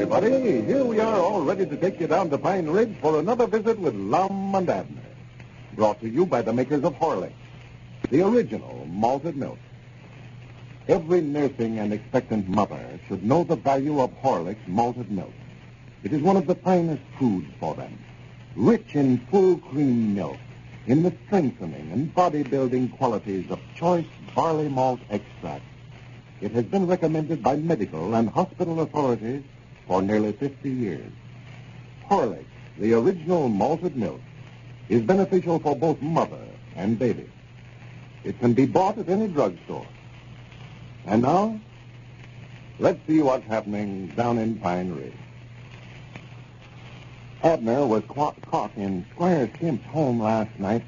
Everybody. Here we are all ready to take you down to Pine Ridge for another visit with Lum and Abner. Brought to you by the makers of Horlicks, the original malted milk. Every nursing and expectant mother should know the value of Horlicks malted milk. It is one of the finest foods for them. Rich in full cream milk, in the strengthening and bodybuilding qualities of choice barley malt extract. It has been recommended by medical and hospital authorities for nearly 50 years. Horlicks, the original malted milk, is beneficial for both mother and baby. It can be bought at any drugstore. And now, let's see what's happening down in Pine Ridge. Abner was caught, in Squire Skimp's home last night,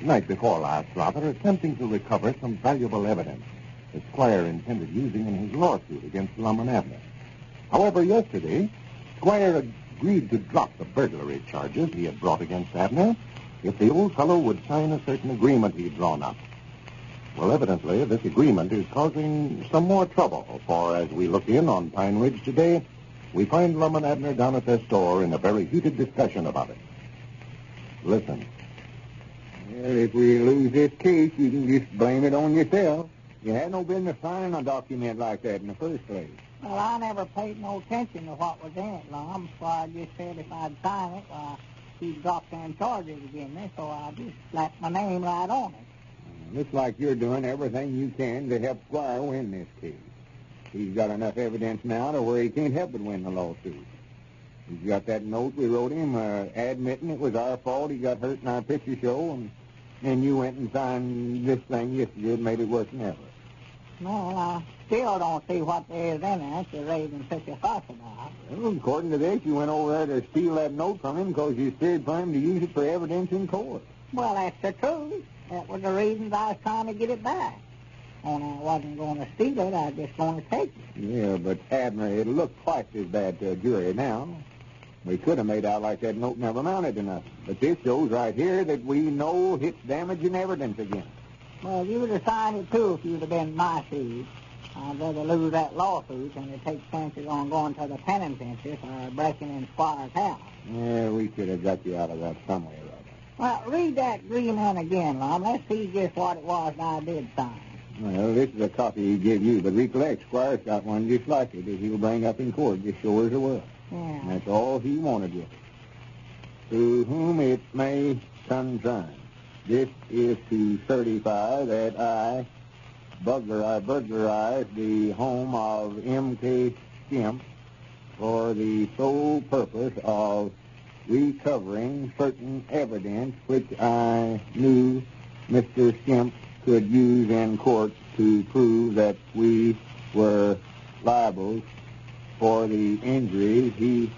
night before last, rather, attempting to recover some valuable evidence the Squire intended using in his lawsuit against Lum and Abner. However, yesterday, Squire agreed to drop the burglary charges he had brought against Abner if the old fellow would sign a certain agreement he'd drawn up. Well, evidently, this agreement is causing some more trouble, for as we look in on Pine Ridge today, we find Lum and Abner down at their store in a very heated discussion about it. Listen. Well, if we lose this case, you can just blame it on yourself. You had no business signing a document like that in the first place. Well, I never paid no attention to what was in it, Lum, so I just said if I'd sign it, why, he'd drop them charges again me, so I just slapped my name right on it. Looks like you're doing everything you can to help Squire win this case. He's got enough evidence now to where he can't help but win the lawsuit. He's got that note we wrote him uh, admitting it was our fault he got hurt in our picture show, and then you went and signed this thing yesterday and made it worse than ever. No, I still don't see what there is in it you're raising such a fuss about. Well, according to this, you went over there to steal that note from him because you steered for him to use it for evidence in court. Well, that's the truth. That was the reason I was trying to get it back. Only I wasn't going to steal it, I was just going to take it. Yeah, but Abner, it'll look twice as bad to a jury now. We could have made out like that note never amounted to nothing. But this shows right here that we know it's damaging evidence again. Well, you would have signed it too if you'd have been my shoes. I'd rather lose that lawsuit than to take chances on going to the penitentiary for breaking in Squire's house. Yeah, we could have got you out of that somewhere or other. Well, read that green agreement again, Lum. Let's see just what it was I did sign. Well, this is a copy he gave you, but recollect, Squire's got one just like it that he'll bring up in court, just sure as it will. Yeah. That's all he wanted with it. To whom it may concern. This is to certify that I, burglar, I burglarized the home of M.K. Skimp for the sole purpose of recovering certain evidence which I knew Mr. Skimp could use in court to prove that we were liable for the injuries he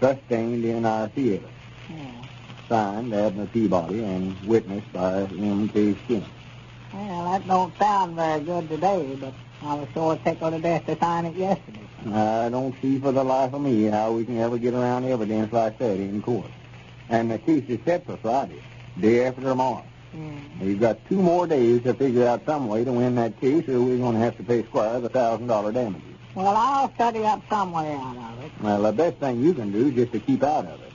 sustained in our theater. Yeah. Signed, Abner Peabody, and witnessed by M.K. Skinner. Well, that don't sound very good today, but I was sure tickled to death to sign it yesterday. I don't see for the life of me how we can ever get around evidence like that in court. And the case is set for Friday, day after tomorrow. Hmm. We've got two more days to figure out some way to win that case, or we're going to have to pay Squire the thousand dollar damages. Well, I'll study up some way out of it. Well, the best thing you can do is just to keep out of it.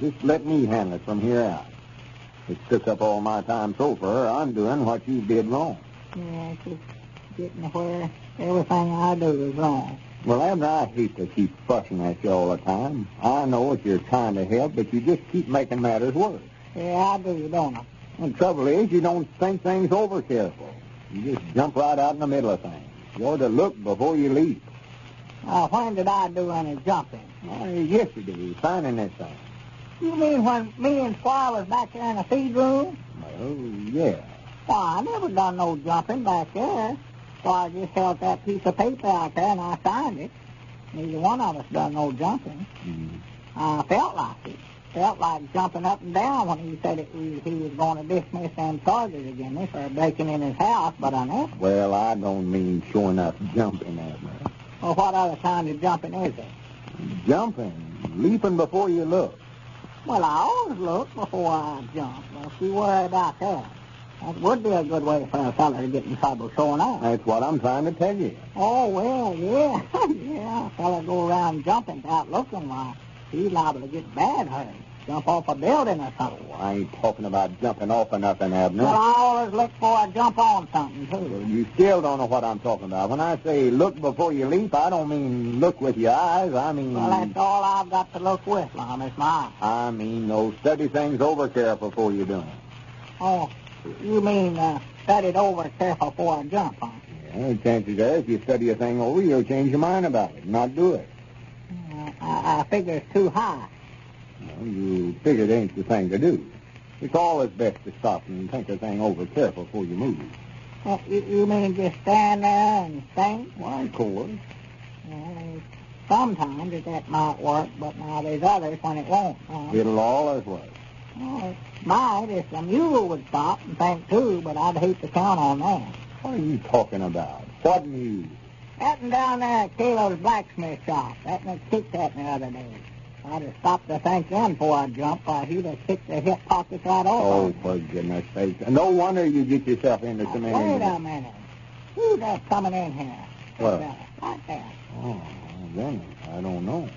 Just let me handle it from here out. It took up all my time so far undoing what you did wrong. Yeah, it's just getting where everything I do is wrong. Well, Abner, I hate to keep fussing at you all the time. I know that you're trying to help, but you just keep making matters worse. Yeah, I do, don't I? The trouble is, you don't think things over careful. You just jump right out in the middle of things. You ought to look before you leap. Uh, when did I do any jumping? Well, yesterday, finding this thing. You mean when me and Squire was back there in the feed room? Oh, yeah. Why, I never done no jumping back there. Why, I just held that piece of paper out there and I signed it. Neither one of us done no jumping. Mm. I felt like it. Felt like jumping up and down when he said it, he, he was going to dismiss them charges against me for breaking in his house, but I never. Well, I don't mean sure enough jumping, Abner. Well, what other kind of jumping is it? Jumping, leaping before you look. Well, I always look before I jump. Don't you worry about that. That would be a good way for a fellow to get in trouble showing up. That's what I'm trying to tell you. Oh, well, yeah. yeah, a fellow go around jumping without looking like he's liable to get bad hurt. Jump off a building or something. Oh, I ain't talking about jumping off of nothing, Abner. Well, I always look for a jump on something, Well, too. You still don't know what I'm talking about. When I say look before you leap, I don't mean look with your eyes. I mean, Well, that's all I've got to look with, Lum, is my eye. I mean, no, study things over careful before you do them. Oh, you mean uh, study it over careful before I jump, huh? Yeah, chances are, if you study a thing over, you'll change your mind about it, and not do it. Uh, I, I figure it's too high. Well, you figure it ain't the thing to do. It's always best to stop and think a thing over careful before you move. Uh, you, you mean just stand there and think? Why, of course. Well, sometimes that might work, but now there's others when it won't. Huh? It'll always work. Well, it might if the mule would stop and think too, but I'd hate to count on that. What are you talking about? What news? That one down there at Caleb's blacksmith shop, that one kicked at me the other day. I'd have stopped to think then before I jumped, or he'd have kicked the hip pockets right off. Oh, for goodness sake. No wonder you get yourself into so many... Wait a minute. Who's that coming in here? What? Right there. Oh, then, I don't know.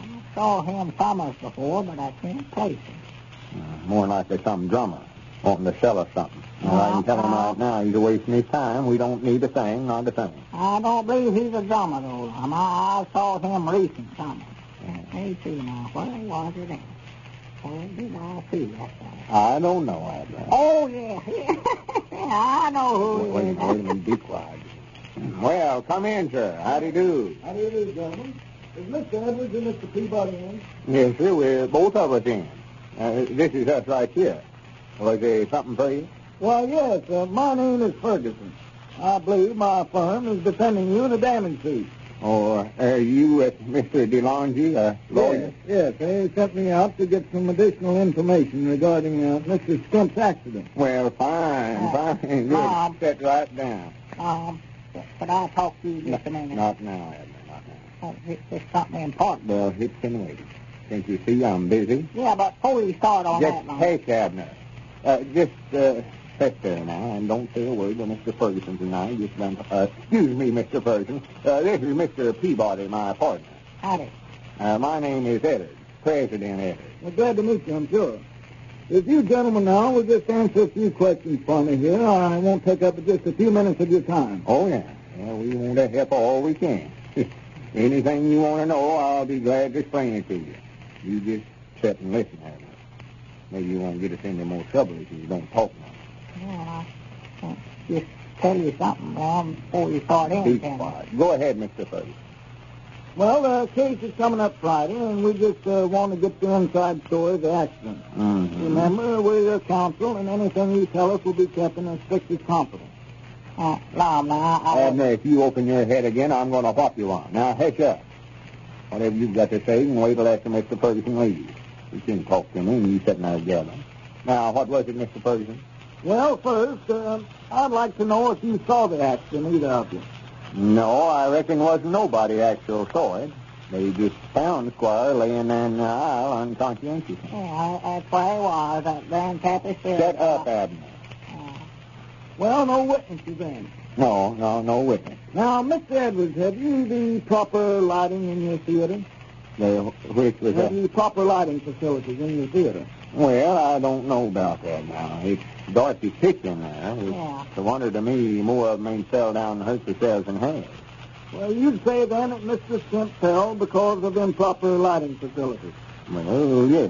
I saw him Summers before, but I can't place him. Uh, more likely some drummer wanting to sell us something. Well, I can tell him Uh-uh. right now he's wasting his time. We don't need a thing, not a thing. I don't believe he's a drummer, though. I, I saw him recent summer. Let me see now. Where was it at? Where did I see that thing? I don't know, Abner. Oh, yeah. yeah. I know who Wait, he wait, wait, is. wait, be quiet. Well, come in, sir. How do you do? How do you do, gentlemen? Is Mr. Edwards and Mr. Peabody in? Yes, sir, we're both of us in. Uh, this is us right here. Was there something for you? Well, yes. Uh, my name is Ferguson. I believe my firm is defending you in a damage suit. Or are you with Mr. DeLonge, a lawyer? Yes, yes. They sent me out to get some additional information regarding uh, Mr. Skimp's accident. Well, fine, Uh, fine. Good. Bob. Sit right down. Um, but I'll talk to you just a minute? Not now, Abner, not now. Oh, it's it's something important. Well, it can wait. Can't you see I'm busy? Yeah, but before you start on Just that, Lum, hush, Abner. Uh, just uh, there now and don't say a word to Mr. Ferguson tonight. Just done, uh, excuse me, Mr. Ferguson. Uh, this is Mr. Peabody, my partner. howdy. Uh, my name is Eddard, President Eddard. Well, glad to meet you, I'm sure. If you gentlemen now will just answer a few questions for me here, I won't take up just a few minutes of your time. Oh, yeah. Well, we want to help all we can. Anything you want to know, I'll be glad to explain it to you. You just sit and listen, Abner. Maybe you won't get us into more trouble if you don't talk much. Yeah, I uh, just tell you something, Lum, before you start can I? quiet. Go ahead, Mr. Ferguson. Well, the case is coming up Friday, and we just uh, want to get the inside story of the accident. Mm-hmm. Remember, we're your counsel, and anything you tell us will be kept in the strictest confidence. Uh, Lum, now, I, I, Abner, if you open your head again, I'm going to whop you on. Now, hush up. Whatever you've got to say, and wait till after Mr. Ferguson leaves. You can talk to me, and you sitting there yelling. Now, what was it, Mr. Ferguson? Well, first, uh, I'd like to know if you saw the action, either of you. No, I reckon it wasn't nobody actual saw it. They just found Squire laying in the aisle unconscientious. yeah, that's where he was, at Grand Tapestry. Shut up, Abner. Uh, Well, no witnesses then. No, no, no witness. Now, Mr. Edwards, have you the proper lighting in your theater? The, which was Have that? you proper lighting facilities in your theater? Well, I don't know about that now. It's Dorothy's picking there. It's Yeah. a wonder to me more of them ain't fell down and hurt themselves than her. Well, you'd say then that Mr. Skimp fell because of improper lighting facilities. Well, yeah.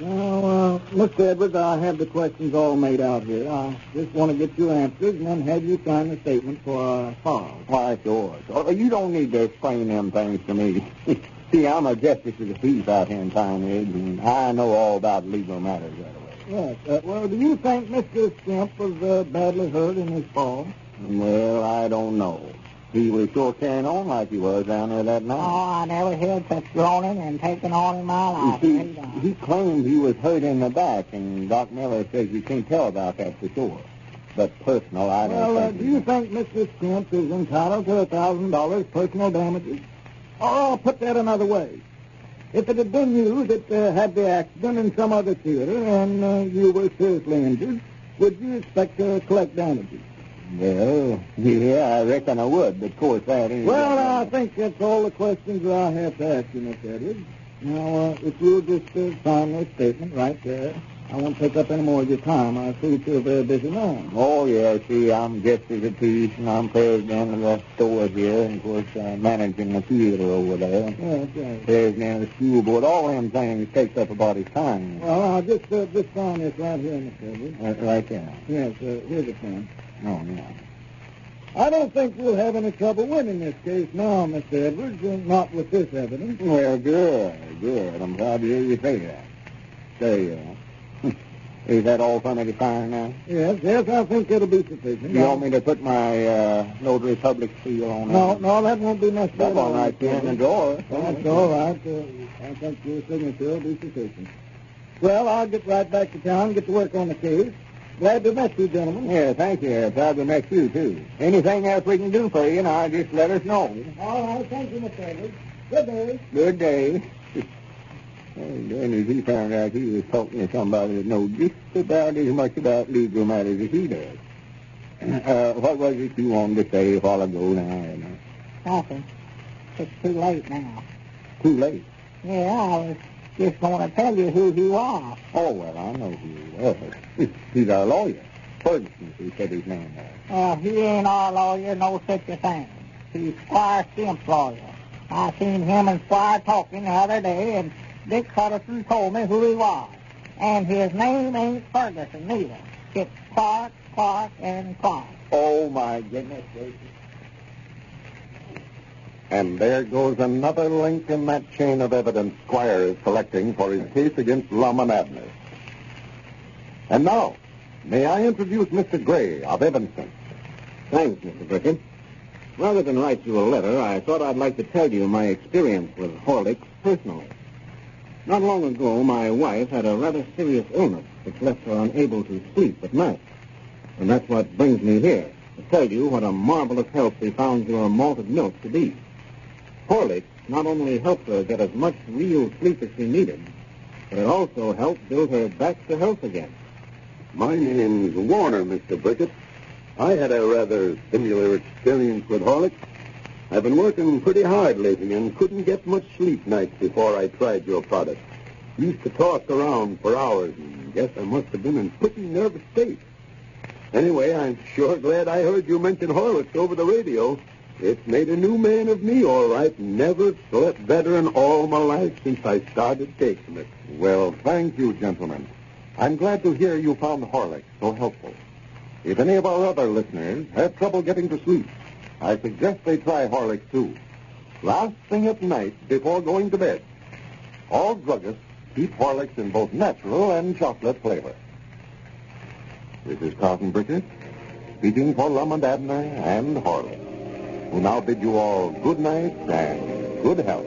Now, uh, Mr. Edwards, I have the questions all made out here. I just want to get your answers and then have you sign the statement for our file. Why, sure. Oh, you don't need to explain them things to me. See, I'm a justice of the peace out here in Pine Ridge, and I know all about legal matters right away. Yes. Uh, well, do you think Mr. Skimp was uh, badly hurt in his fall? Well, I don't know. He was sure carrying on like he was down there that night. Oh. I never heard such groaning and taking on in my life. see, he claimed he was hurt in the back, and Doc Miller says you can't tell about that for sure. But personal, I don't Well, uh, do you think Mr. Skimp is entitled to a thousand dollars personal damages? Or I'll put that another way. If it had been you that uh, had the accident in some other theater and uh, you were seriously injured, would you expect to collect damages? Well, yeah, I reckon I would, but of course that ain't... Well, I think that's all the questions that I have to ask you, Miss Edwards. Now, uh, if you'll just uh, sign this statement right there, I won't take up any more of your time. I see you're a very busy man. Oh, yeah, see, I'm justice of peace, and I'm president of the store here, and of course, uh, managing the theater over there. Yes, yes. President of the school board, all them things takes up about his time. Well, I'll just, uh, just sign this right here, Mr. Edwards. Right there. Yes, uh, here's the pen. Oh, no. I don't think we'll have any trouble winning this case now, Mr. Edwards, not with this evidence. Well, good, good. I'm glad to hear you say that. Say, uh, is that all for me to now? Yes, yes, I think it'll be sufficient. You want me to put my uh, notary public seal on No, that? no, no, that won't be necessary. That's all right, in the drawer. That's all right. Uh, I think your signature will be sufficient. Well, I'll get right back to town, and get to work on the case. Glad to meet you, gentlemen. Yeah, thank you. Glad to meet you, too. Anything else we can do for you, now, just let us know. All right, thank you, Mr. Edwards. Good day. Good day. And then as he found out he was talking to somebody that knows just about as much about legal matters as he does. Uh, what was it you wanted to say a while ago now? Nothing. It's too late now. Too late. Yeah, I was just going to tell you who he was. Oh, well, I know who he was. He's our lawyer. Ferguson, he said his name was. Well, he ain't our lawyer, no such a thing. He's Squire Skimp's lawyer. I seen him and Squire talking the other day, and Dick Huddleston told me who he was. And his name ain't Ferguson neither. It's Clark, Clark, and Clark. Oh, my goodness gracious. And there goes another link in that chain of evidence Squire is collecting for his case against Lum and Abner. And now, may I introduce Mr. Gray of Evanston? Thanks, Mr. Brickert. Rather than write you a letter, I thought I'd like to tell you my experience with Horlicks personally. Not long ago, my wife had a rather serious illness which left her unable to sleep at night. And that's what brings me here, to tell you what a marvelous help we found your malted milk to be. Horlicks not only helped her get as much real sleep as she needed, but it also helped build her back to health again. My name's Warner, Mr. Brickert. I had a rather similar experience with Horlicks. I've been working pretty hard lately and couldn't get much sleep nights before I tried your product. Used to toss around for hours and guess I must have been in pretty nervous state. Anyway, I'm sure glad I heard you mention Horlicks over the radio. It's made a new man of me, all right. Never slept better in all my life since I started taking it. Well, thank you, gentlemen. I'm glad to hear you found Horlicks so helpful. If any of our other listeners have trouble getting to sleep, I suggest they try Horlicks too. Last thing at night before going to bed. All druggists keep Horlicks in both natural and chocolate flavor. This is Carlton Brickert, speaking for Lum and Abner and Horlicks, who now bid you all good night and good health.